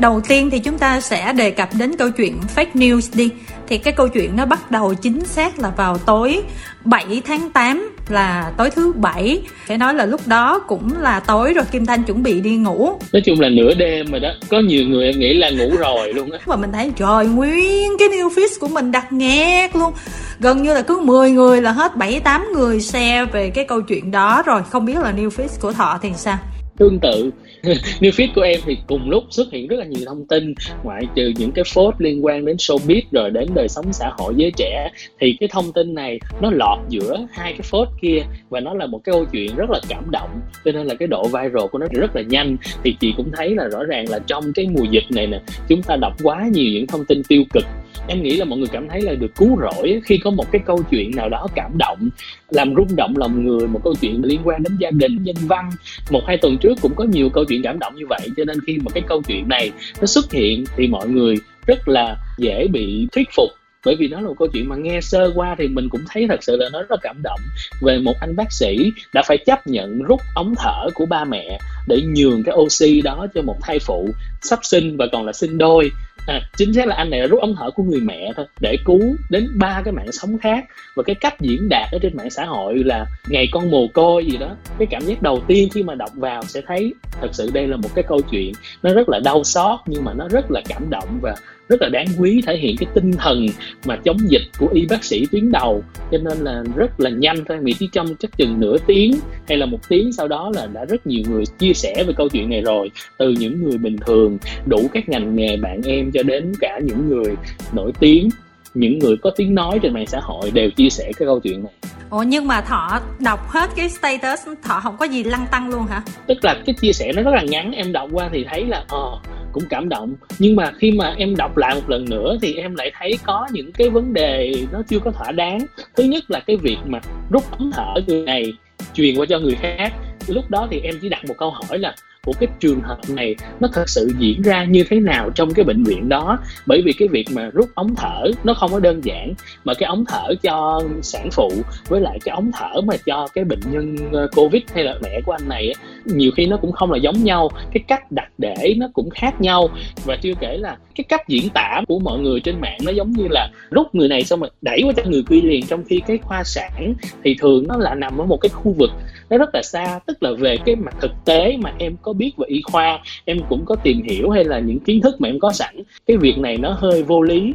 đầu tiên thì chúng ta sẽ đề cập đến câu chuyện fake news đi. Thì cái câu chuyện nó bắt đầu chính xác là vào tối 7 tháng 8 là tối thứ bảy. Phải nói là lúc đó cũng là tối rồi Kim Thanh chuẩn bị đi ngủ. Nói chung là nửa đêm rồi đó. Có nhiều người em nghĩ là ngủ rồi luôn á. Và mình thấy trời nguyên cái new feed của mình đặt nghẹt luôn. Gần như là cứ 10 người là hết 7 8 người share về cái câu chuyện đó rồi. Không biết là new feed của Thọ thì sao? Tương tự new feed của em thì cùng lúc xuất hiện rất là nhiều thông tin, ngoại trừ những cái post liên quan đến showbiz rồi đến đời sống xã hội giới trẻ. Thì cái thông tin này nó lọt giữa hai cái post kia và nó là một cái câu chuyện rất là cảm động, cho nên là cái độ viral của nó rất là nhanh. Thì chị cũng thấy là rõ ràng là trong cái mùa dịch này nè, chúng ta đọc quá nhiều những thông tin tiêu cực em nghĩ là mọi người cảm thấy là được cứu rỗi khi có một cái câu chuyện nào đó cảm động, làm rung động lòng người, một câu chuyện liên quan đến gia đình, nhân văn. Một hai tuần trước cũng có nhiều câu chuyện cảm động như vậy, cho nên khi mà cái câu chuyện này nó xuất hiện thì mọi người rất là dễ bị thuyết phục. Bởi vì nó là một câu chuyện mà nghe sơ qua thì mình cũng thấy thật sự là nó rất là cảm động về một anh bác sĩ đã phải chấp nhận rút ống thở của ba mẹ để nhường cái oxy đó cho một thai phụ sắp sinh và còn là sinh đôi à, chính xác là anh này là rút ống thở của người mẹ thôi để cứu đến ba cái mạng sống khác. Và cái cách diễn đạt ở trên mạng xã hội là ngày con mồ côi gì đó. Cái cảm giác đầu tiên khi mà đọc vào sẽ thấy thật sự đây là một cái câu chuyện. Nó rất là đau xót nhưng mà nó rất là cảm động và rất là đáng quý thể hiện cái tinh thần mà chống dịch của y bác sĩ tuyến đầu. Cho nên là rất là nhanh thôi vì chỉ trong chắc chừng nửa tiếng hay là một tiếng sau đó là đã rất nhiều người chia sẻ về câu chuyện này rồi. Từ những người bình thường đủ các ngành nghề bạn em cho đến cả những người nổi tiếng những người có tiếng nói trên mạng xã hội đều chia sẻ cái câu chuyện này. Ủa nhưng mà Thọ đọc hết cái status Thọ không có gì lăng tăng luôn hả? Tức là cái chia sẻ nó rất là ngắn Em đọc qua thì thấy là ờ cũng cảm động. Nhưng mà khi mà em đọc lại một lần nữa Thì em lại thấy có những cái vấn đề nó chưa có thỏa đáng. Thứ nhất là cái việc mà rút ống thở người này truyền qua cho người khác. Lúc đó thì em chỉ đặt một câu hỏi là của cái trường hợp này nó thật sự diễn ra như thế nào trong cái bệnh viện đó? Bởi vì cái việc mà rút ống thở nó không có đơn giản, mà cái ống thở cho sản phụ với lại cái ống thở mà cho cái bệnh nhân ờ, covid hay là mẹ của anh này nhiều khi nó cũng không là giống nhau, cái cách đặt để nó cũng khác nhau. Và chưa kể là cái cách diễn tả của mọi người trên mạng nó giống như là rút người này xong rồi đẩy qua cho người kia liền, trong khi cái khoa sản thì thường nó là nằm ở một cái khu vực nó rất là xa, tức là về cái mặt thực tế mà em có biết về y khoa, em cũng có tìm hiểu hay là những kiến thức mà em có sẵn, cái việc này nó hơi vô lý.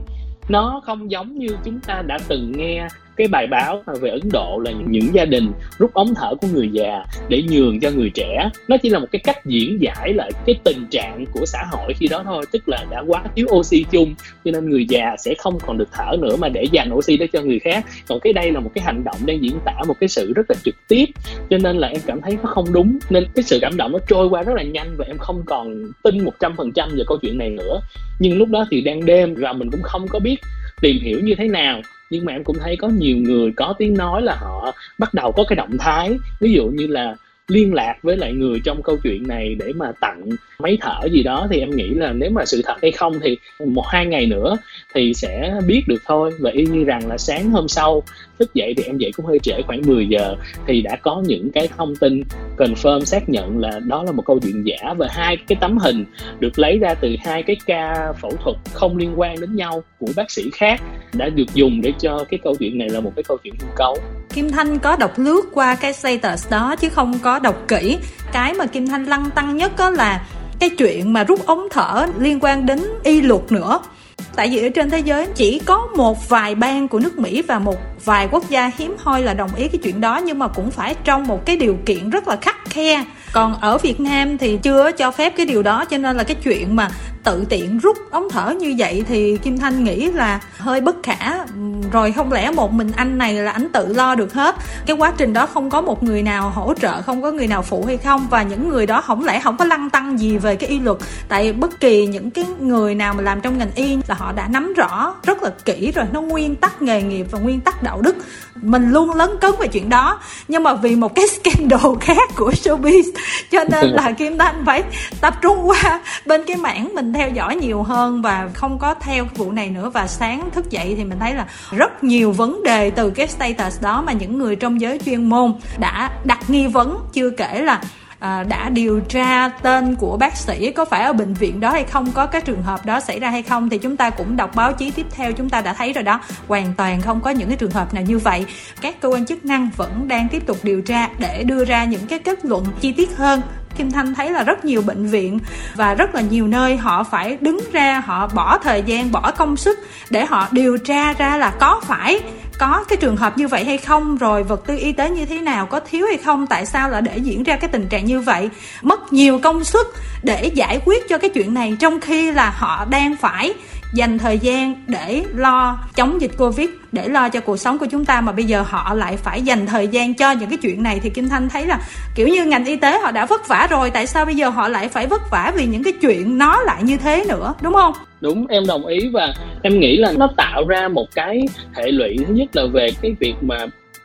Nó không giống như chúng ta đã từng nghe cái bài báo về Ấn Độ là những gia đình rút ống thở của người già để nhường cho người trẻ. Nó chỉ là một cái cách diễn giải lại cái tình trạng của xã hội khi đó thôi, tức là đã quá thiếu oxy chung, cho nên người già sẽ không còn được thở nữa mà để dành oxy đó cho người khác. Còn cái đây là một cái hành động đang diễn tả một cái sự rất là trực tiếp, cho nên là em cảm thấy nó không đúng. Nên cái sự cảm động nó trôi qua rất là nhanh và em không còn tin một trăm phần trăm về câu chuyện này nữa. Nhưng lúc đó thì đang đêm và mình cũng không có biết tìm hiểu như thế nào nhưng mà em cũng thấy có nhiều người có tiếng nói là họ bắt đầu có cái động thái. Ví dụ như là liên lạc với lại người trong câu chuyện này để mà tặng máy thở gì đó, thì em nghĩ là nếu mà sự thật hay không thì một hai ngày nữa thì sẽ biết được thôi. Và y như rằng là sáng hôm sau, thức dậy thì em dậy cũng hơi trễ, khoảng 10 giờ, thì đã có những cái thông tin confirm, xác nhận là đó là một câu chuyện giả. Và hai cái tấm hình được lấy ra từ hai cái ca phẫu thuật không liên quan đến nhau của bác sĩ khác đã được dùng để cho cái câu chuyện này là một cái câu chuyện hư cấu. Kim Thanh có đọc lướt qua cái status đó chứ không có đọc kỹ. Cái mà Kim Thanh lăng tăng nhất đó là cái chuyện mà rút ống thở liên quan đến y luật nữa. Tại vì ở trên thế giới chỉ có một vài bang của nước Mỹ và một vài quốc gia hiếm hoi là đồng ý cái chuyện đó, nhưng mà cũng phải trong một cái điều kiện rất là khắc khe. Còn ở Việt Nam thì chưa cho phép cái điều đó, cho nên là cái chuyện mà tự tiện rút ống thở như vậy thì Kim Thanh nghĩ là hơi bất khả. Rồi không lẽ một mình anh này là anh tự lo được hết? Cái quá trình đó không có một người nào hỗ trợ không có người nào phụ hay không? Và những người đó không lẽ không có lăng tăng gì về cái y luật? Tại bất kỳ những cái người nào mà làm trong ngành y là họ đã nắm rõ rất là kỹ rồi nó nguyên tắc nghề nghiệp và nguyên tắc đạo đức. Mình luôn lấn cấn về chuyện đó. Nhưng mà vì một cái scandal khác của showbiz cho nên là kim thanh phải tập trung qua bên cái mảng mình theo dõi nhiều hơn và không có theo vụ này nữa và sáng thức dậy thì mình thấy là rất nhiều vấn đề từ cái status đó mà những người trong giới chuyên môn đã đặt nghi vấn chưa kể là à, đã điều tra tên của bác sĩ có phải ở bệnh viện đó hay không có cái trường hợp đó xảy ra hay không thì chúng ta cũng đọc báo chí tiếp theo chúng ta đã thấy rồi đó. Hoàn toàn không có những cái trường hợp nào như vậy. Các cơ quan chức năng vẫn đang tiếp tục điều tra để đưa ra những cái kết luận chi tiết hơn. Kim Thanh thấy là rất nhiều bệnh viện và rất là nhiều nơi họ phải đứng ra, họ bỏ thời gian, bỏ công sức để họ điều tra ra là có phải có cái trường hợp như vậy hay không, rồi vật tư y tế như thế nào, có thiếu hay không, tại sao là để diễn ra cái tình trạng như vậy. Mất nhiều công sức để giải quyết cho cái chuyện này, trong khi là họ đang phải dành thời gian để lo chống dịch covid, để lo cho cuộc sống của chúng ta, mà bây giờ họ lại phải dành thời gian cho những cái chuyện này. Thì kim thanh thấy là kiểu như ngành y tế họ đã vất vả rồi, tại sao bây giờ họ lại phải vất vả vì những cái chuyện nó lại như thế nữa, đúng không? Đúng, em đồng ý và em nghĩ là nó tạo ra một cái hệ lụy. Thứ nhất là về cái việc mà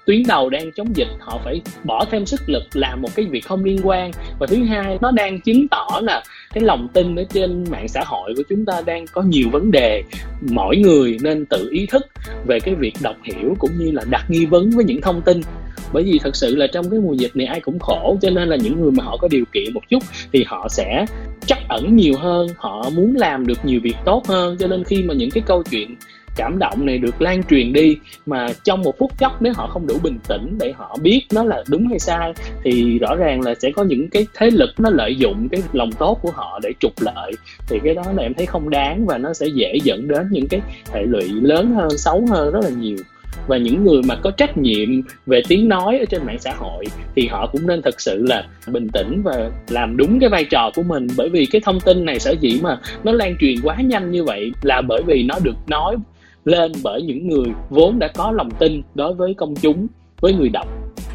tuyến đầu đang chống dịch, họ phải bỏ thêm sức lực làm một cái việc không liên quan. Và thứ hai, nó đang chứng tỏ là cái lòng tin ở trên mạng xã hội của chúng ta đang có nhiều vấn đề, mỗi người nên tự ý thức về cái việc đọc hiểu cũng như là đặt nghi vấn với những thông tin. Bởi vì thật sự là trong cái mùa dịch này ai cũng khổ, cho nên là những người mà họ có điều kiện một chút thì họ sẽ chắc ẩn nhiều hơn, họ muốn làm được nhiều việc tốt hơn. Cho nên khi mà những cái câu chuyện cảm động này được lan truyền đi, mà trong một phút chốc nếu họ không đủ bình tĩnh để họ biết nó là đúng hay sai, thì rõ ràng là sẽ có những cái thế lực nó lợi dụng cái lòng tốt của họ để trục lợi. Thì cái đó là em thấy không đáng và nó sẽ dễ dẫn đến những cái hệ lụy lớn hơn, xấu hơn rất là nhiều. Và những người mà có trách nhiệm về tiếng nói ở trên mạng xã hội thì họ cũng nên thật sự là bình tĩnh và làm đúng cái vai trò của mình, bởi vì cái thông tin này sở dĩ mà nó lan truyền quá nhanh như vậy là bởi vì nó được nói lên bởi những người vốn đã có lòng tin đối với công chúng với người đọc.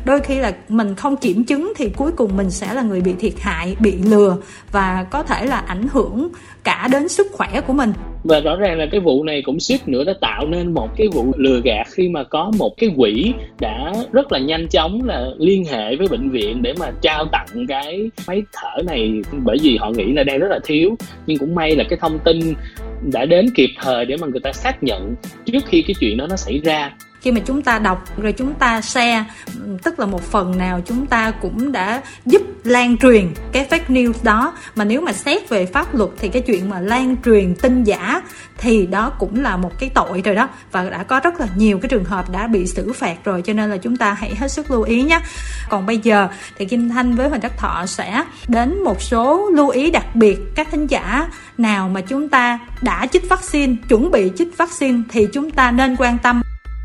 Đôi khi là mình không kiểm chứng thì cuối cùng mình sẽ là người bị thiệt hại bị lừa và có thể là ảnh hưởng cả đến sức khỏe của mình. Và rõ ràng là cái vụ này cũng suýt nữa đã tạo nên một cái vụ lừa gạt khi mà có một cái quỹ đã rất là nhanh chóng là liên hệ với bệnh viện để mà trao tặng cái máy thở này. Bởi vì họ nghĩ là đang rất là thiếu nhưng cũng may là cái thông tin đã đến kịp thời để mà người ta xác nhận trước khi cái chuyện đó nó xảy ra khi mà chúng ta đọc rồi chúng ta share, tức là một phần nào chúng ta cũng đã giúp lan truyền cái fake news đó. Mà nếu mà xét về pháp luật thì cái chuyện mà lan truyền tin giả thì đó cũng là một cái tội rồi đó. Và đã có rất là nhiều cái trường hợp đã bị xử phạt rồi, cho nên là chúng ta hãy hết sức lưu ý nhé. Còn bây giờ thì kim thanh với huỳnh đắc thọ sẽ đến một số lưu ý đặc biệt các thính giả nào mà chúng ta đã chích vaccine, chuẩn bị chích vaccine thì chúng ta nên quan tâm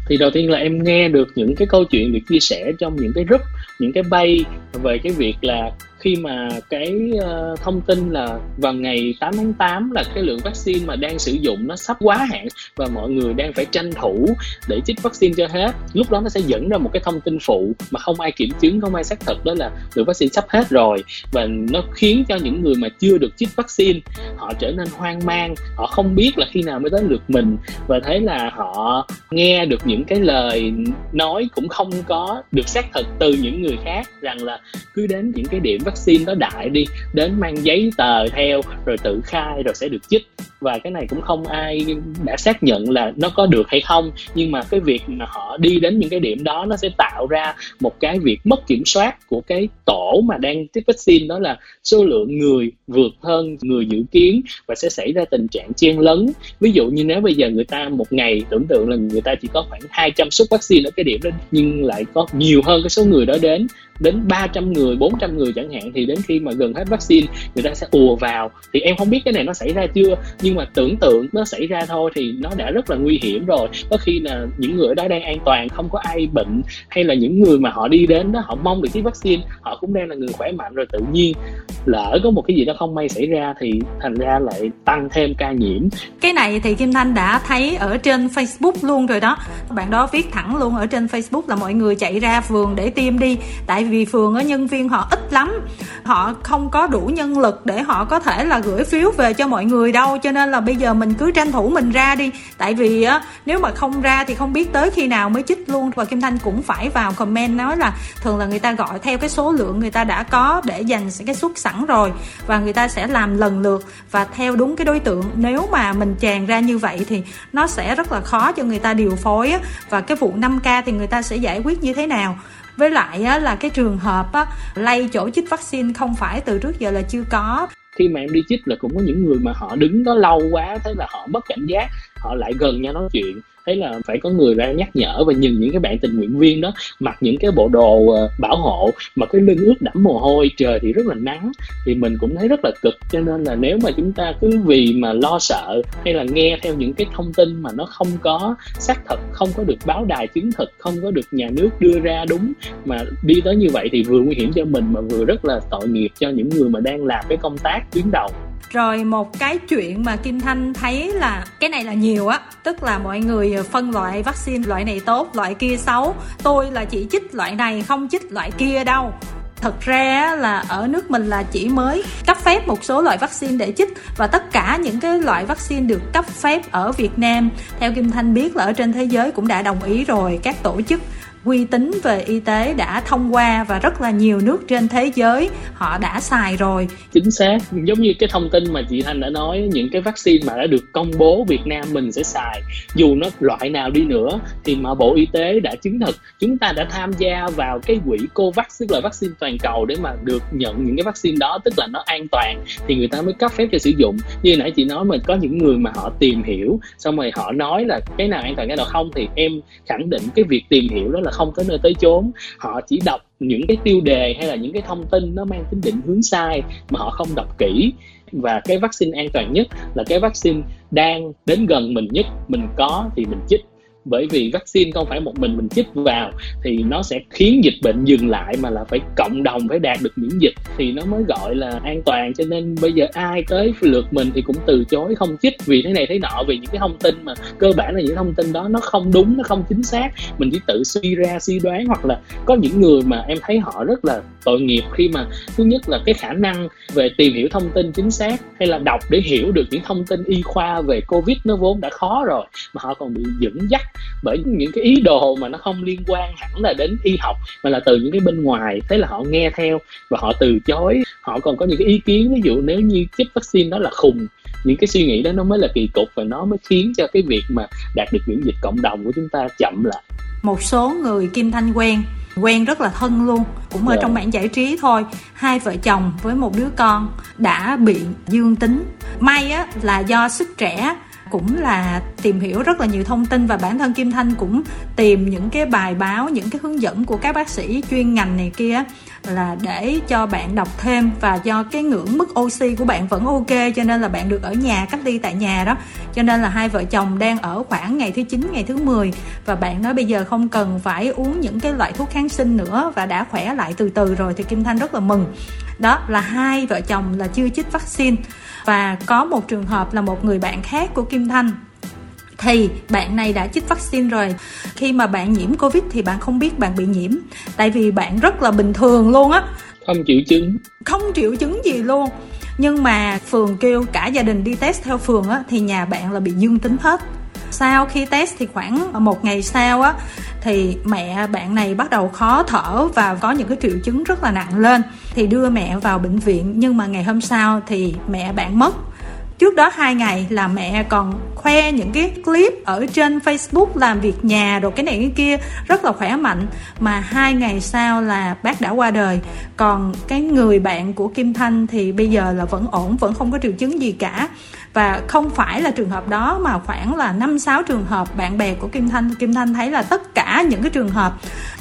thì đầu tiên là em nghe được những cái câu chuyện được chia sẻ trong những cái group, những cái bay về cái việc là khi mà cái uh, thông tin là vào ngày 8 tháng 8 là cái lượng vaccine mà đang sử dụng nó sắp quá hạn và mọi người đang phải tranh thủ để chích vaccine cho hết lúc đó nó sẽ dẫn ra một cái thông tin phụ mà không ai kiểm chứng không ai xác thực đó là lượng vaccine sắp hết rồi. Và nó khiến cho những người mà chưa được chích vaccine họ trở nên hoang mang họ không biết là khi nào mới tới lượt mình. Và thấy là họ nghe được những cái lời nói cũng không có được xác thực từ những người khác rằng là cứ đến những cái điểm vaccine nó đại đi, đến mang giấy tờ theo, rồi tự khai, rồi sẽ được chích. Và cái này cũng không ai đã xác nhận là nó có được hay không. Nhưng mà cái việc mà họ đi đến những cái điểm đó, nó sẽ tạo ra một cái việc mất kiểm soát của cái tổ mà đang tiếp vaccine, đó là số lượng người vượt hơn người dự kiến. Và sẽ xảy ra tình trạng chen lấn. Ví dụ như nếu bây giờ người ta một ngày tưởng tượng là người ta chỉ có khoảng 200 suất vaccine ở cái điểm đó, nhưng lại có nhiều hơn cái số người đó đến đến 300 người 400 người chẳng hạn thì đến khi mà gần hết vaccine, người ta sẽ ùa vào. Thì em không biết cái này nó xảy ra chưa, nhưng mà tưởng tượng nó xảy ra thôi thì nó đã rất là nguy hiểm rồi. Có khi là những người ở đó đang an toàn, không có ai bệnh, hay là những người mà họ đi đến đó, họ mong được cái vaccine, họ cũng đang là người khỏe mạnh rồi tự nhiên lỡ có một cái gì đó không may xảy ra thì thành ra lại tăng thêm ca nhiễm. Cái này thì kim thanh đã thấy ở trên facebook luôn rồi đó. Bạn đó viết thẳng luôn ở trên facebook là mọi người chạy ra vườn để tiêm đi. Tại vì phường ở nhân viên họ ít lắm họ không có đủ nhân lực để họ có thể là gửi phiếu về cho mọi người đâu. Cho nên là bây giờ mình cứ tranh thủ mình ra đi. Tại vì á, nếu mà không ra thì không biết tới khi nào mới chích luôn. Và kim thanh cũng phải vào comment nói là thường là người ta gọi theo cái số lượng người ta đã có để dành cái suất sẵn rồi. Và người ta sẽ làm lần lượt và theo đúng cái đối tượng. Nếu mà mình tràn ra như vậy thì nó sẽ rất là khó cho người ta điều phối á. Và cái vụ 5 k thì người ta sẽ giải quyết như thế nào? Với lại á, là cái trường hợp á, lây chỗ chích vaccine không phải từ trước giờ là chưa có. Khi mà em đi chích là cũng có những người mà họ đứng đó lâu quá thế là họ mất cảnh giác họ lại gần nhau nói chuyện thấy là phải có người ra nhắc nhở và nhìn những cái bạn tình nguyện viên đó mặc những cái bộ đồ ờ, bảo hộ mà cái lưng ướt đẫm mồ hôi, trời thì rất là nắng, thì mình cũng thấy rất là cực. Cho nên là nếu mà chúng ta cứ vì mà lo sợ hay là nghe theo những cái thông tin mà nó không có xác thực, không có được báo đài chứng thực, không có được nhà nước đưa ra đúng mà đi tới như vậy thì vừa nguy hiểm cho mình mà vừa rất là tội nghiệp cho những người mà đang làm cái công tác tuyến đầu rồi một cái chuyện mà kim thanh thấy là cái này là nhiều á, tức là mọi người phân loại vaccine loại này tốt, loại kia xấu. Tôi là chỉ chích loại này, không chích loại kia đâu. Thật ra là ở nước mình là chỉ mới cấp phép một số loại vaccine để chích và tất cả những cái loại vaccine được cấp phép ở Việt Nam, theo Kim Thanh biết là ở trên thế giới cũng đã đồng ý rồi, các tổ chức uy tín về y tế đã thông qua và rất là nhiều nước trên thế giới họ đã xài rồi. Chính xác. Giống như cái thông tin mà chị Thanh đã nói, những cái vaccine mà đã được công bố Việt Nam mình sẽ xài, dù nó loại nào đi nữa, thì mà Bộ Y tế đã chứng thực, chúng ta đã tham gia vào cái quỹ COVAX, tức là vaccine toàn cầu để mà được nhận những cái vaccine đó, tức là nó an toàn, thì người ta mới cấp phép cho sử dụng. Như nãy chị nói, mình có những người mà họ tìm hiểu, xong rồi họ nói là cái nào an toàn, cái nào không, thì em khẳng định cái việc tìm hiểu đó là không có nơi tới chốn. Họ chỉ đọc những cái tiêu đề hay là những cái thông tin nó mang tính định hướng sai mà họ không đọc kỹ. Và cái vaccine an toàn nhất là cái vaccine đang đến gần mình nhất. Mình có thì mình chích bởi vì vaccine không phải một mình mình chích vào thì nó sẽ khiến dịch bệnh dừng lại mà là phải cộng đồng phải đạt được miễn dịch. Thì nó mới gọi là an toàn, cho nên bây giờ ai tới lượt mình thì cũng từ chối không chích vì thế này thế nọ, vì những cái thông tin mà cơ bản là những thông tin đó nó không đúng, nó không chính xác. Mình chỉ tự suy ra, suy đoán hoặc là có những người mà em thấy họ rất là tội nghiệp khi mà thứ nhất là cái khả năng về tìm hiểu thông tin chính xác hay là đọc để hiểu được những thông tin y khoa về covid nó vốn đã khó rồi mà họ còn bị dẫn dắt bởi những cái ý đồ mà nó không liên quan hẳn là đến y học mà là từ những cái bên ngoài thế là họ nghe theo và họ từ chối họ còn có những cái ý kiến ví dụ nếu như chích vaccine đó là khùng những cái suy nghĩ đó nó mới là kỳ cục và nó mới khiến cho cái việc mà đạt được miễn dịch cộng đồng của chúng ta chậm lại một số người kim thanh quen quen rất là thân luôn cũng ở yeah. Dạ. trong mảng giải trí thôi hai vợ chồng với một đứa con đã bị dương tính may á là do sức trẻ cũng là tìm hiểu rất là nhiều thông tin và bản thân Kim Thanh cũng tìm những cái bài báo, những cái hướng dẫn của các bác sĩ chuyên ngành này kia là để cho bạn đọc thêm và do cái ngưỡng mức oxy của bạn vẫn ok, cho nên là bạn được ở nhà, cách ly tại nhà đó. Cho nên là hai vợ chồng đang ở khoảng ngày thứ 9 ngày thứ 10 và bạn nói bây giờ không cần phải uống những cái loại thuốc kháng sinh nữa và đã khỏe lại từ từ rồi thì Kim Thanh rất là mừng. Đó, là hai vợ chồng là chưa chích vaccine và có một trường hợp là một người bạn khác của Kim Thanh. Thì bạn này đã chích vaccine rồi. Khi mà bạn nhiễm covid thì bạn không biết bạn bị nhiễm. Tại vì bạn rất là bình thường luôn á. Không triệu chứng. Không triệu chứng gì luôn. Nhưng mà phường kêu cả gia đình đi test theo phường á thì nhà bạn là bị dương tính hết. Sau khi test thì khoảng một ngày sau á thì mẹ bạn này bắt đầu khó thở và có những cái triệu chứng rất là nặng lên. Thì đưa mẹ vào bệnh viện, nhưng mà ngày hôm sau thì mẹ bạn mất. Trước đó hai ngày là mẹ còn khoe những cái clip ở trên Facebook làm việc nhà rồi cái này cái kia rất là khỏe mạnh. Mà hai ngày sau là bác đã qua đời. Còn cái người bạn của Kim Thanh thì bây giờ là vẫn ổn, vẫn không có triệu chứng gì cả và không phải là trường hợp đó, mà khoảng là năm, sáu trường hợp bạn bè của Kim Thanh Kim Thanh thấy là tất cả những cái trường hợp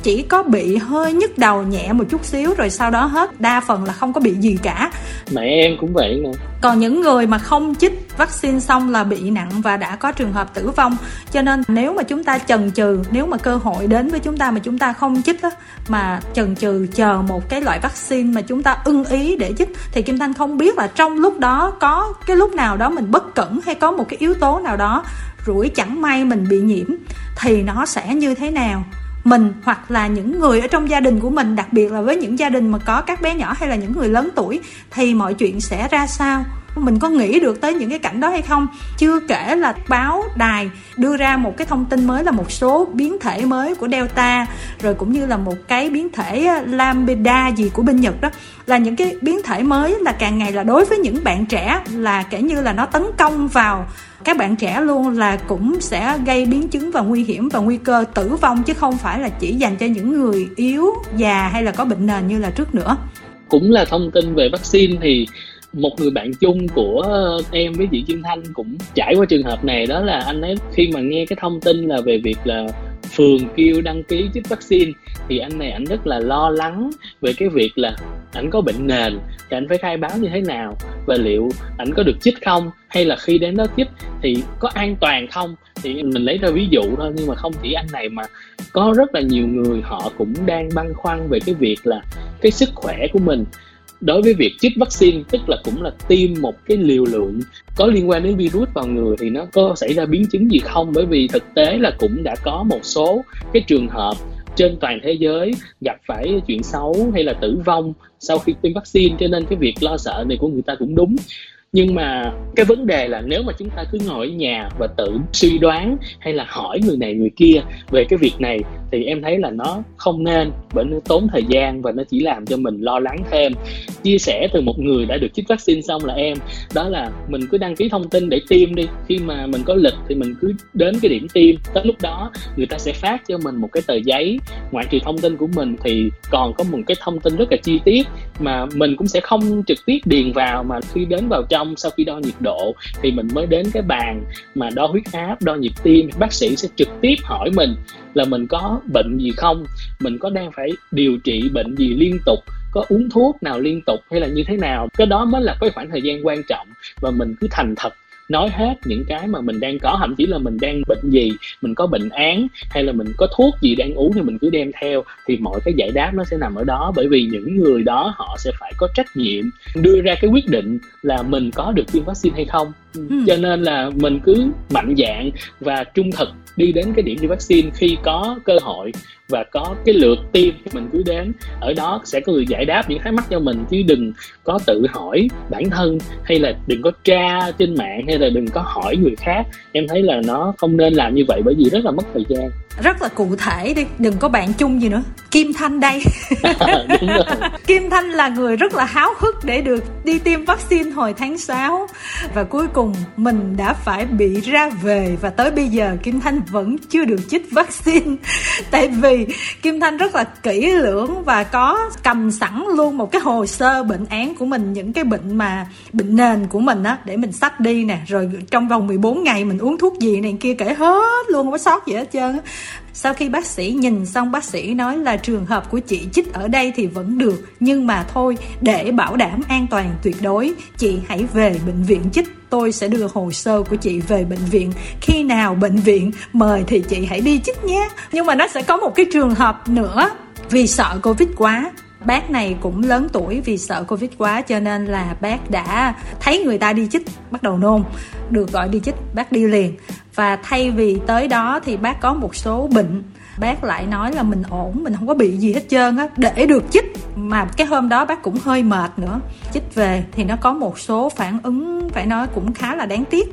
chỉ có bị hơi nhức đầu nhẹ một chút xíu, rồi sau đó hết. Đa phần là không có bị gì cả. Mẹ em cũng vậy nè còn những người mà không chích vaccine xong là bị nặng và đã có trường hợp tử vong. Cho nên nếu mà chúng ta chần chừ nếu mà cơ hội đến với chúng ta mà chúng ta không chích á, mà chần chừ chờ một cái loại vaccine mà chúng ta ưng ý để chích thì kim thanh không biết là trong lúc đó có cái lúc nào đó mình bất cẩn hay có một cái yếu tố nào đó rủi chẳng may mình bị nhiễm thì nó sẽ như thế nào? Mình hoặc là những người ở trong gia đình của mình, đặc biệt là với những gia đình mà có các bé nhỏ hay là những người lớn tuổi, thì mọi chuyện sẽ ra sao? Mình có nghĩ được tới những cái cảnh đó hay không? Chưa kể là báo đài đưa ra một cái thông tin mới là một số biến thể mới của delta, rồi cũng như là một cái biến thể ờ, lambda gì của bên nhật đó. Là những cái biến thể mới là càng ngày là đối với những bạn trẻ là kể như là nó tấn công vào các bạn trẻ luôn là cũng sẽ gây biến chứng và nguy hiểm và nguy cơ tử vong, chứ không phải là chỉ dành cho những người yếu, già hay là có bệnh nền như là trước nữa. Cũng là thông tin về vaccine thì một người bạn chung của em với chị Kim Thanh cũng trải qua trường hợp này. Đó là anh ấy, khi mà nghe cái thông tin là về việc là phường kêu đăng ký chích vaccine, thì anh này ảnh rất là lo lắng về cái việc là ảnh có bệnh nền, thì ảnh phải khai báo như thế nào, và liệu ảnh có được chích không, hay là khi đến đó chích thì có an toàn không? Thì mình lấy ra ví dụ thôi, nhưng mà không chỉ anh này mà có rất là nhiều người họ cũng đang băn khoăn về cái việc là cái sức khỏe của mình đối với việc chích vaccine, tức là cũng là tiêm một cái liều lượng có liên quan đến virus vào người thì nó có xảy ra biến chứng gì không? Bởi vì thực tế là cũng đã có một số cái trường hợp trên toàn thế giới gặp phải chuyện xấu hay là tử vong sau khi tiêm vaccine. Cho nên cái việc lo sợ này của người ta cũng đúng nhưng mà cái vấn đề là nếu mà chúng ta cứ ngồi ở nhà và tự suy đoán hay là hỏi người này người kia về cái việc này, thì em thấy là nó không nên bởi nó tốn thời gian và nó chỉ làm cho mình lo lắng thêm. Chia sẻ từ một người đã được chích vaccine xong là em, đó là mình cứ đăng ký thông tin để tiêm đi. Khi mà mình có lịch thì mình cứ đến cái điểm tiêm. Tới lúc đó, người ta sẽ phát cho mình một cái tờ giấy. Ngoại trừ thông tin của mình thì còn có một cái thông tin rất là chi tiết mà mình cũng sẽ không trực tiếp điền vào mà khi đến vào trong sau khi đo nhiệt độ, thì mình mới đến cái bàn mà đo huyết áp, đo nhịp tim. Bác sĩ sẽ trực tiếp hỏi mình là mình có bệnh gì không? Mình có đang phải điều trị bệnh gì liên tục? Có uống thuốc nào liên tục hay là như thế nào? Cái đó mới là cái khoảng thời gian quan trọng và mình cứ thành thật nói hết những cái mà mình đang có thậm chí là mình đang bệnh gì mình có bệnh án hay là mình có thuốc gì đang uống thì mình cứ đem theo thì mọi cái giải đáp nó sẽ nằm ở đó bởi vì những người đó họ sẽ phải có trách nhiệm đưa ra cái quyết định là mình có được tiêm vaccine hay không ừ. cho nên là mình cứ mạnh dạn và trung thực đi đến cái điểm tiêm vaccine khi có cơ hội và có cái lượt tiêm thì mình cứ đến. Ở đó sẽ có người giải đáp những thắc mắc cho mình, chứ đừng có tự hỏi bản thân hay là đừng có tra trên mạng hay là đừng có hỏi người khác. Em thấy là nó không nên làm như vậy bởi vì rất là mất thời gian rất là cụ thể đi đừng có bạn chung gì nữa. Kim thanh đây. Kim thanh là người rất là háo hức để được đi tiêm vaccine hồi tháng 6 và cuối cùng mình đã phải bị ra về. Và tới bây giờ kim thanh vẫn chưa được chích vaccine. Tại vì kim thanh rất là kỹ lưỡng và có cầm sẵn luôn một cái hồ sơ bệnh án của mình những cái bệnh mà bệnh nền của mình á để mình sách đi nè. Rồi trong vòng 14 ngày mình uống thuốc gì này kia kể hết luôn không có sót gì hết trơn sau khi bác sĩ nhìn xong, bác sĩ nói là trường hợp của chị chích ở đây thì vẫn được, nhưng mà thôi, để bảo đảm an toàn tuyệt đối, chị hãy về bệnh viện chích. Tôi sẽ đưa hồ sơ của chị về bệnh viện. Khi nào bệnh viện mời thì chị hãy đi chích nhé. Nhưng mà nó sẽ có một cái trường hợp nữa. Vì sợ covid quá bác này cũng lớn tuổi vì sợ covid quá cho nên là bác đã thấy người ta đi chích, bắt đầu nôn. Được gọi đi chích, bác đi liền. Và thay vì tới đó thì bác có một số bệnh. Bác lại nói là mình ổn, mình không có bị gì hết trơn á. Để được chích, mà cái hôm đó bác cũng hơi mệt nữa. Chích về thì nó có một số phản ứng phải nói cũng khá là đáng tiếc.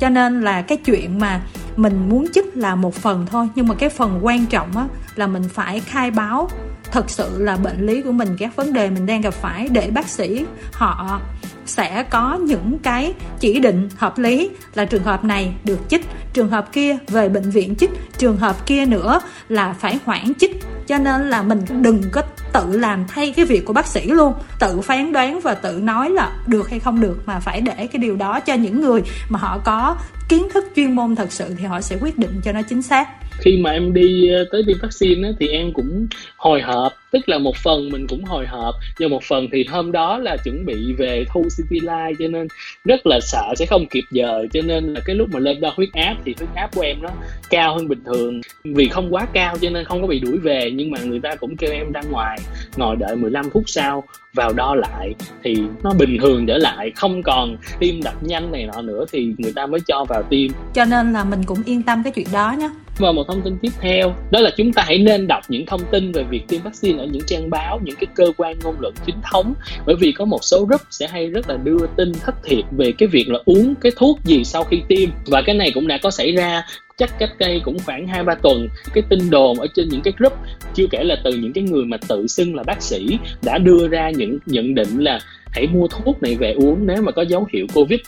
Cho nên là cái chuyện mà mình muốn chích là một phần thôi. Nhưng mà cái phần quan trọng á là mình phải khai báo thật sự là bệnh lý của mình, các vấn đề mình đang gặp phải để bác sĩ, họ sẽ có những cái chỉ định hợp lý là trường hợp này được chích, trường hợp kia về bệnh viện chích, trường hợp kia nữa là phải hoãn chích. Cho nên là mình đừng có tự làm thay cái việc của bác sĩ luôn, tự phán đoán và tự nói là được hay không được mà phải để cái điều đó cho những người mà họ có kiến thức chuyên môn thật sự thì họ sẽ quyết định cho nó chính xác khi mà em đi ờ, tới tiêm vaccine á, thì em cũng hồi hộp tức là một phần mình cũng hồi hộp nhưng một phần thì hôm đó là chuẩn bị về thu city life cho nên rất là sợ sẽ không kịp giờ cho nên là cái lúc mà lên đo huyết áp thì huyết áp của em nó cao hơn bình thường. Vì không quá cao cho nên không có bị đuổi về nhưng mà người ta cũng kêu em ra ngoài ngồi đợi 15 phút sau vào đo lại thì nó bình thường trở lại không còn tim đập nhanh này nọ nữa thì người ta mới cho vào tim. Cho nên là mình cũng yên tâm cái chuyện đó nhé và một thông tin tiếp theo, đó là chúng ta hãy nên đọc những thông tin về việc tiêm vaccine ở những trang báo, những cái cơ quan ngôn luận chính thống. Bởi vì có một số group sẽ hay rất là đưa tin thất thiệt về cái việc là uống cái thuốc gì sau khi tiêm. Và cái này cũng đã có xảy ra, chắc cách đây cũng khoảng hai, ba tuần. Cái tin đồn ở trên những cái group, chưa kể là từ những cái người mà tự xưng là bác sĩ, đã đưa ra những nhận định là hãy mua thuốc này về uống nếu mà có dấu hiệu covid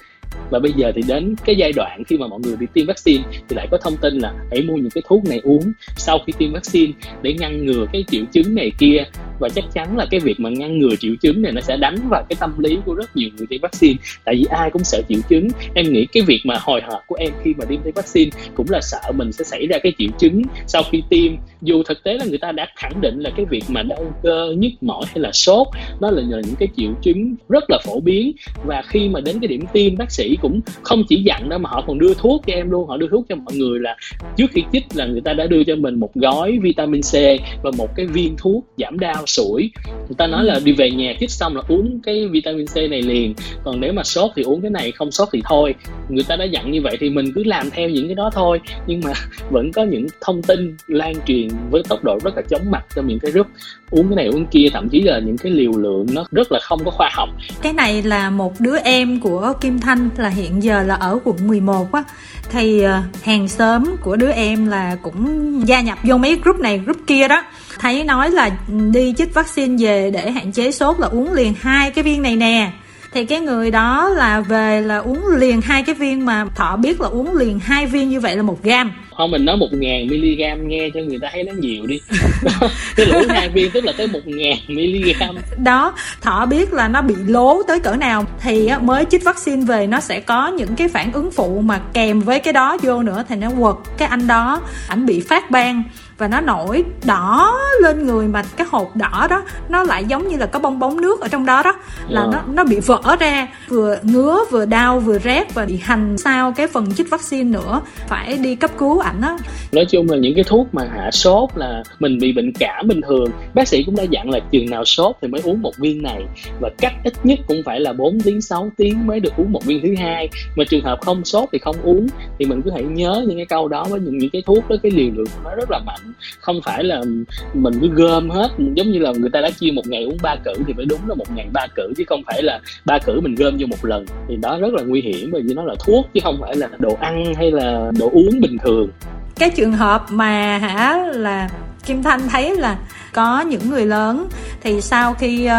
và bây giờ thì đến cái giai đoạn khi mà mọi người đi tiêm vaccine thì lại có thông tin là hãy mua những cái thuốc này uống sau khi tiêm vaccine để ngăn ngừa cái triệu chứng này kia. Và chắc chắn là cái việc mà ngăn ngừa triệu chứng này nó sẽ đánh vào cái tâm lý của rất nhiều người tiêm vaccine. Tại vì ai cũng sợ triệu chứng. Em nghĩ cái việc mà hồi hộp của em khi mà tiêm vaccine cũng là sợ mình sẽ xảy ra cái triệu chứng sau khi tiêm. Dù thực tế là người ta đã khẳng định là cái việc mà đau cơ nhức mỏi hay là sốt nó là những cái triệu chứng rất là phổ biến. Và khi mà đến cái điểm tiêm bác sĩ cũng không chỉ dặn đâu mà họ còn đưa thuốc cho em luôn. Họ đưa thuốc cho mọi người là trước khi chích là người ta đã đưa cho mình một gói vitamin C và một cái viên thuốc giảm đau sủi. Người ta nói là đi về nhà chích xong là uống cái vitamin C này liền. Còn nếu mà sốt thì uống cái này, không sốt thì thôi người ta đã dặn như vậy thì mình cứ làm theo những cái đó thôi. Nhưng mà vẫn có những thông tin lan truyền với tốc độ rất là chóng mặt trong những cái group uống cái này uống kia, thậm chí là những cái liều lượng nó rất là không có khoa học. Cái này là một đứa em của Kim Thanh, là hiện giờ là ở quận 11 á. Thì ờ, hàng xóm của đứa em là cũng gia nhập vô mấy group này, group kia đó. Thấy nói là đi chích vaccine về để hạn chế sốt là uống liền hai cái viên này nè thì cái người đó là về là uống liền hai cái viên mà thọ biết là uống liền hai viên như vậy là một gam. Thôi mình nói một ngàn mg nghe cho người ta thấy nó nhiều đi. Cái lũ hai viên tức là tới một ngàn mg đó thọ biết là nó bị lố tới cỡ nào. Thì mới chích vaccine về nó sẽ có những cái phản ứng phụ mà kèm với cái đó vô nữa thì nó quật. Cái anh đó ảnh bị phát ban và nó nổi đỏ lên người mà cái hột đỏ đó nó lại giống như là có bong bóng nước ở trong đó đó. Là. Ờ. nó nó bị vỡ ra vừa ngứa vừa đau vừa rét và bị hành sao cái phần chích vaccine nữa. Phải đi cấp cứu ảnh á. Nói chung là những cái thuốc mà hạ sốt là mình bị bệnh cảm bình thường. Bác sĩ cũng đã dặn là chừng nào sốt thì mới uống một viên này. Và cách ít nhất cũng phải là 4 tiếng 6 tiếng mới được uống một viên thứ hai. Mà trường hợp không sốt thì không uống thì mình cứ hãy nhớ những cái câu đó với những những cái thuốc đó cái liều lượng nó rất là mạnh không phải là mình cứ gom hết giống như là người ta đã chia một ngày uống ba cử thì phải đúng là một ngày ba cử chứ không phải là ba cử mình gom vô một lần. Thì đó rất là nguy hiểm bởi vì nó là thuốc chứ không phải là đồ ăn hay là đồ uống bình thường. Cái trường hợp mà hả là kim thanh thấy là có những người lớn thì sau khi uh,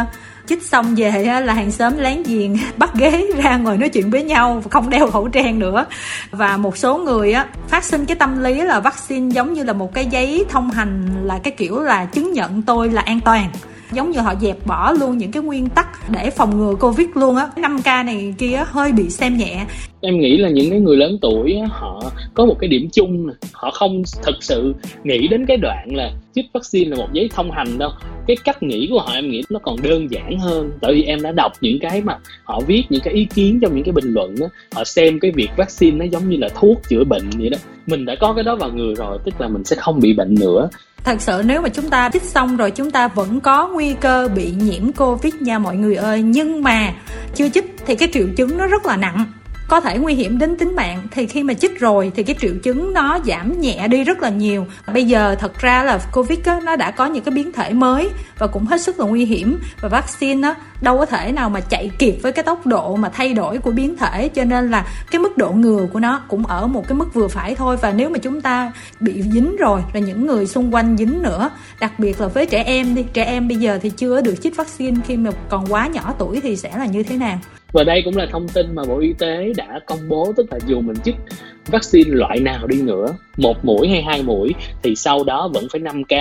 chích xong về là hàng xóm láng giềng bắt ghế ra ngồi nói chuyện với nhau, không đeo khẩu trang nữa. Và một số người, á, phát sinh cái tâm lý là vaccine giống như là một cái giấy thông hành là cái kiểu là chứng nhận tôi là an toàn giống như họ dẹp bỏ luôn những cái nguyên tắc để phòng ngừa covid luôn á. 5 k này kia hơi bị xem nhẹ. Em nghĩ là những cái người lớn tuổi họ có một cái điểm chung họ không thực sự nghĩ đến cái đoạn là chích vaccine là một giấy thông hành đâu. Cái cách nghĩ của họ em nghĩ nó còn đơn giản hơn. Tại vì em đã đọc những cái mà họ viết những cái ý kiến trong những cái bình luận đó họ xem cái việc vaccine nó giống như là thuốc chữa bệnh vậy đó. Mình đã có cái đó vào người rồi, tức là mình sẽ không bị bệnh nữa thật sự nếu mà chúng ta chích xong rồi, chúng ta vẫn có nguy cơ bị nhiễm covid nha mọi người ơi. Nhưng mà chưa chích thì cái triệu chứng nó rất là nặng có thể nguy hiểm đến tính mạng thì khi mà chích rồi thì cái triệu chứng nó giảm nhẹ đi rất là nhiều. Bây giờ thật ra là covid á, nó đã có những cái biến thể mới và cũng hết sức là nguy hiểm. Và vaccine á, đâu có thể nào mà chạy kịp với cái tốc độ mà thay đổi của biến thể. Cho nên là cái mức độ ngừa của nó cũng ở một cái mức vừa phải thôi. Và nếu mà chúng ta bị dính rồi là những người xung quanh dính nữa đặc biệt là với trẻ em đi. Trẻ em bây giờ thì chưa được chích vaccine. Khi mà còn quá nhỏ tuổi thì sẽ là như thế nào? Và đây cũng là thông tin mà bộ y tế đã công bố, tức là dù mình chích vaccine loại nào đi nữa, một mũi hay hai mũi, thì sau đó vẫn phải 5 k.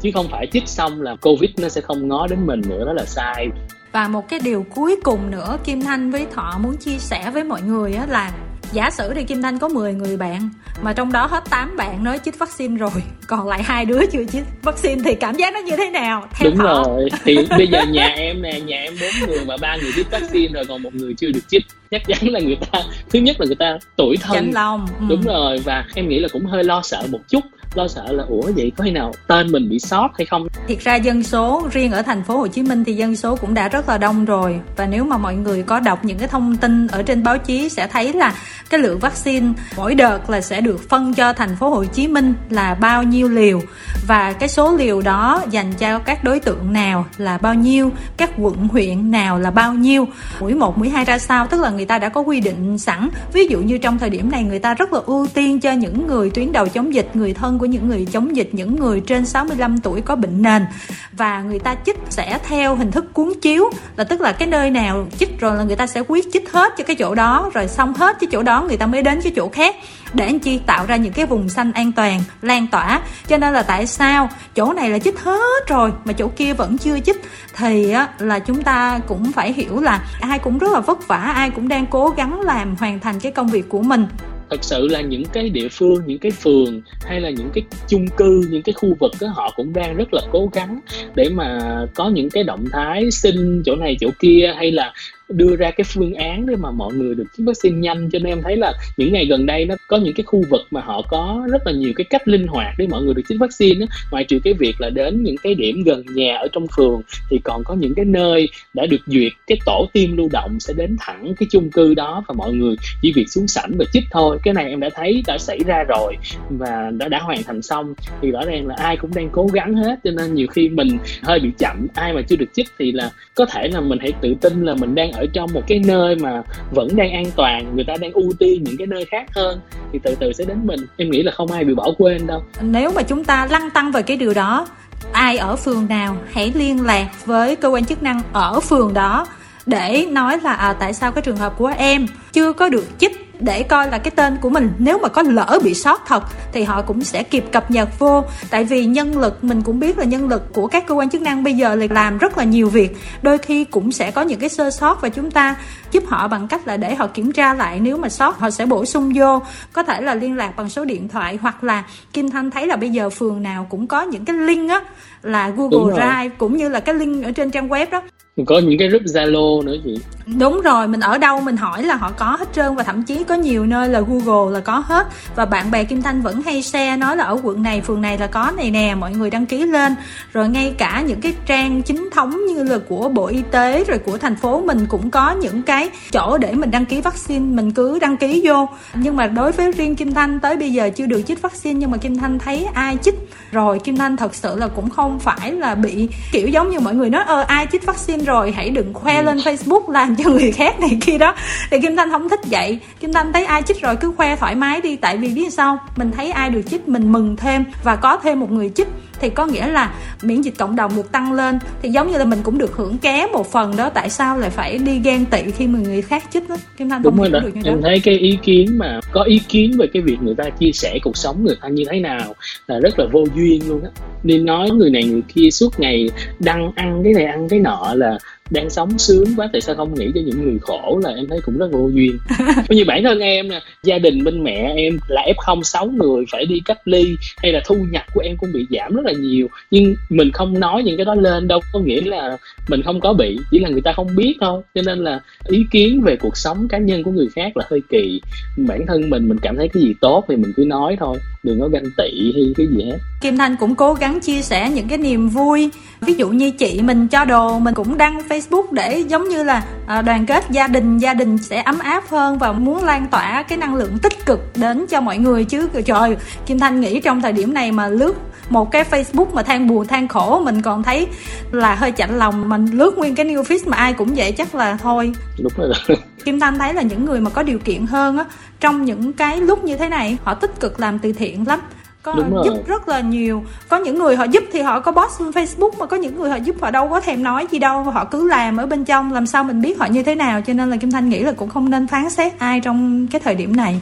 Chứ không phải chích xong là covid nó sẽ không ngó đến mình nữa, đó là sai. Và một cái điều cuối cùng nữa, kim thanh với thọ muốn chia sẻ với mọi người là giả sử thì Kim Thanh có 10 người bạn mà trong đó hết 8 bạn nói chích vaccine rồi còn lại hai đứa chưa chích vaccine thì cảm giác nó như thế nào? Theo đúng thọ. rồi. Thì bây giờ nhà em nè nhà em bốn người mà ba người chích vaccine rồi còn một người chưa được chích chắc chắn là người ta thứ nhất là người ta tuổi thân. Chánh lòng ừ. đúng rồi và em nghĩ là cũng hơi lo sợ một chút lo sợ là ủa vậy có khi nào tên mình bị sót hay không? Thiệt ra dân số riêng ở thành phố Hồ Chí Minh thì dân số cũng đã rất là đông rồi. Và nếu mà mọi người có đọc những cái thông tin ở trên báo chí sẽ thấy là cái lượng vaccine mỗi đợt là sẽ được phân cho thành phố Hồ Chí Minh là bao nhiêu liều. Và cái số liều đó dành cho các đối tượng nào là bao nhiêu các quận huyện nào là bao nhiêu. Mũi 1, mũi 2 ra sao tức là người người ta đã có quy định sẵn. Ví dụ như trong thời điểm này, người ta rất là ưu tiên cho những người tuyến đầu chống dịch, người thân của những người chống dịch, những người trên 65 tuổi có bệnh nền. Và người ta chích sẽ theo hình thức cuốn chiếu, là tức là cái nơi nào chích rồi là người ta sẽ quyết chích hết cho cái chỗ đó, rồi xong hết cái chỗ đó người ta mới đến cái chỗ khác để anh chi tạo ra những cái vùng xanh an toàn lan tỏa. Cho nên là tại sao chỗ này là chích hết rồi mà chỗ kia vẫn chưa chích? Thì á, là chúng ta cũng phải hiểu là ai cũng rất là vất vả ai cũng đang cố gắng làm hoàn thành cái công việc của mình. Thật sự là những cái địa phương những cái phường hay là những cái chung cư những cái khu vực đó, họ cũng đang rất là cố gắng để mà có những cái động thái xin chỗ này chỗ kia hay là đưa ra cái phương án để mà mọi người được chích vaccine nhanh. Cho nên em thấy là những ngày gần đây nó có những cái khu vực mà họ có rất là nhiều cái cách linh hoạt để mọi người được chích vaccine đó. ngoài trừ cái việc là đến những cái điểm gần nhà ở trong phường, thì còn có những cái nơi đã được duyệt cái tổ tiêm lưu động sẽ đến thẳng cái chung cư đó và mọi người chỉ việc xuống sảnh và chích thôi. Cái này em đã thấy đã xảy ra rồi và đã đã hoàn thành xong. Thì rõ ràng là ai cũng đang cố gắng hết, cho nên nhiều khi mình hơi bị chậm. Ai mà chưa được chích thì là có thể là mình hãy tự tin là mình đang ở trong một cái nơi mà vẫn đang an toàn người ta đang ưu tiên những cái nơi khác hơn thì từ từ sẽ đến mình. Em nghĩ là không ai bị bỏ quên đâu. Nếu mà chúng ta lăn tăng về cái điều đó ai ở phường nào hãy liên lạc với cơ quan chức năng ở phường đó để nói là à, tại sao cái trường hợp của em chưa có được chích để coi là cái tên của mình. Nếu mà có lỡ bị sót thật thì họ cũng sẽ kịp cập nhật vô. Tại vì nhân lực mình cũng biết là nhân lực của các cơ quan chức năng bây giờ là làm rất là nhiều việc. Đôi khi cũng sẽ có những cái sơ sót và chúng ta giúp họ bằng cách là để họ kiểm tra lại. Nếu mà sót họ sẽ bổ sung vô. Có thể là liên lạc bằng số điện thoại hoặc là kim thanh thấy là bây giờ phường nào cũng có những cái link á là google drive cũng như là cái link ở trên trang web đó có những cái group zalo nữa chị. Đúng rồi, mình ở đâu mình hỏi là họ có hết trơn và thậm chí có nhiều nơi là google là có hết. Và bạn bè kim thanh vẫn hay share nói là ở quận này, phường này là có này nè, mọi người đăng ký lên. Rồi ngay cả những cái trang chính thống như là của bộ y tế rồi của thành phố mình cũng có những cái chỗ để mình đăng ký vaccine, mình cứ đăng ký vô. Nhưng mà đối với riêng kim thanh tới bây giờ chưa được chích vaccine, nhưng mà kim thanh thấy ai chích? Rồi kim thanh thật sự là cũng không phải là bị kiểu giống như mọi người nói ơ ai chích vaccine rồi hãy đừng khoe ừ. lên facebook làm cho người khác này kia đó. Thì kim thanh không thích vậy. Kim thanh thấy ai chích rồi cứ khoe thoải mái đi tại vì biết sao? Mình thấy ai được chích mình mừng thêm và có thêm một người chích thì có nghĩa là miễn dịch cộng đồng được tăng lên thì giống như là mình cũng được hưởng ké một phần đó tại sao lại phải đi ghen tị khi mà người khác chích đó? Kim thanh đúng rồi đó. em thấy cái ý kiến mà có ý kiến về cái việc người ta chia sẻ cuộc sống người ta như thế nào là rất là vô duyên luôn á. Nên nói người này người kia suốt ngày đăng ăn cái này ăn cái nọ là đang sống sướng quá tại sao không nghĩ cho những người khổ là em thấy cũng rất vô duyên. Như bản thân em nè gia đình bên mẹ em là f không sáu người phải đi cách ly hay là thu nhập của em cũng bị giảm rất là nhiều. Nhưng mình không nói những cái đó lên đâu có nghĩa là mình không có bị chỉ là người ta không biết thôi. Cho nên là ý kiến về cuộc sống cá nhân của người khác là hơi kỳ. Bản thân mình mình cảm thấy cái gì tốt thì mình cứ nói thôi đừng có ganh tị hay cái gì hết. Kim Thanh cũng cố gắng chia sẻ những cái niềm vui. Ví dụ như chị mình cho đồ, mình cũng đăng Facebook để giống như là à, đoàn kết gia đình gia đình sẽ ấm áp hơn và muốn lan tỏa cái năng lượng tích cực đến cho mọi người chứ. Trời, Kim Thanh nghĩ trong thời điểm này mà lướt một cái Facebook mà than buồn than khổ mình còn thấy là hơi chạnh lòng. Mình lướt nguyên cái new feed mà ai cũng vậy chắc là thôi. Đúng rồi Kim Thanh thấy là những người mà có điều kiện hơn á trong những cái lúc như thế này họ tích cực làm từ thiện lắm. Có Đúng rồi. giúp rất là nhiều. Có những người họ giúp thì họ có post trên facebook mà có những người họ giúp họ đâu có thèm nói gì đâu. Họ cứ làm ở bên trong làm sao mình biết họ như thế nào. Cho nên là kim thanh nghĩ là cũng không nên phán xét ai trong cái thời điểm này